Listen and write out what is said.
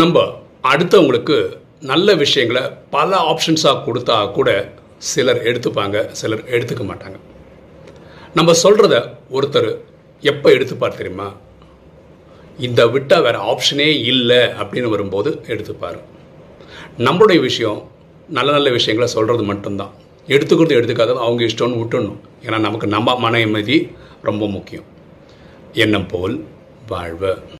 நம்ம அடுத்தவங்களுக்கு நல்ல விஷயங்களை பல ஆப்ஷன்ஸாக கொடுத்தா கூட சிலர் எடுத்துப்பாங்க சிலர் எடுத்துக்க மாட்டாங்க. நம்ம சொல்கிறத ஒருத்தர் எப்போ எடுத்துப்பார் தெரியுமா? இந்த விட்டால் வேறு ஆப்ஷனே இல்லை அப்படின்னு வரும்போது எடுத்துப்பார். நம்மளுடைய விஷயம் நல்ல நல்ல விஷயங்களை சொல்கிறது மட்டும்தான். எடுத்துக்கிறது எடுத்துக்காதது அவங்க இஷ்டம்னு விட்டுடணும். ஏன்னா நமக்கு நம்ம மன நிம்மதி ரொம்ப முக்கியம். எண்ணம் போல் வாழ்வு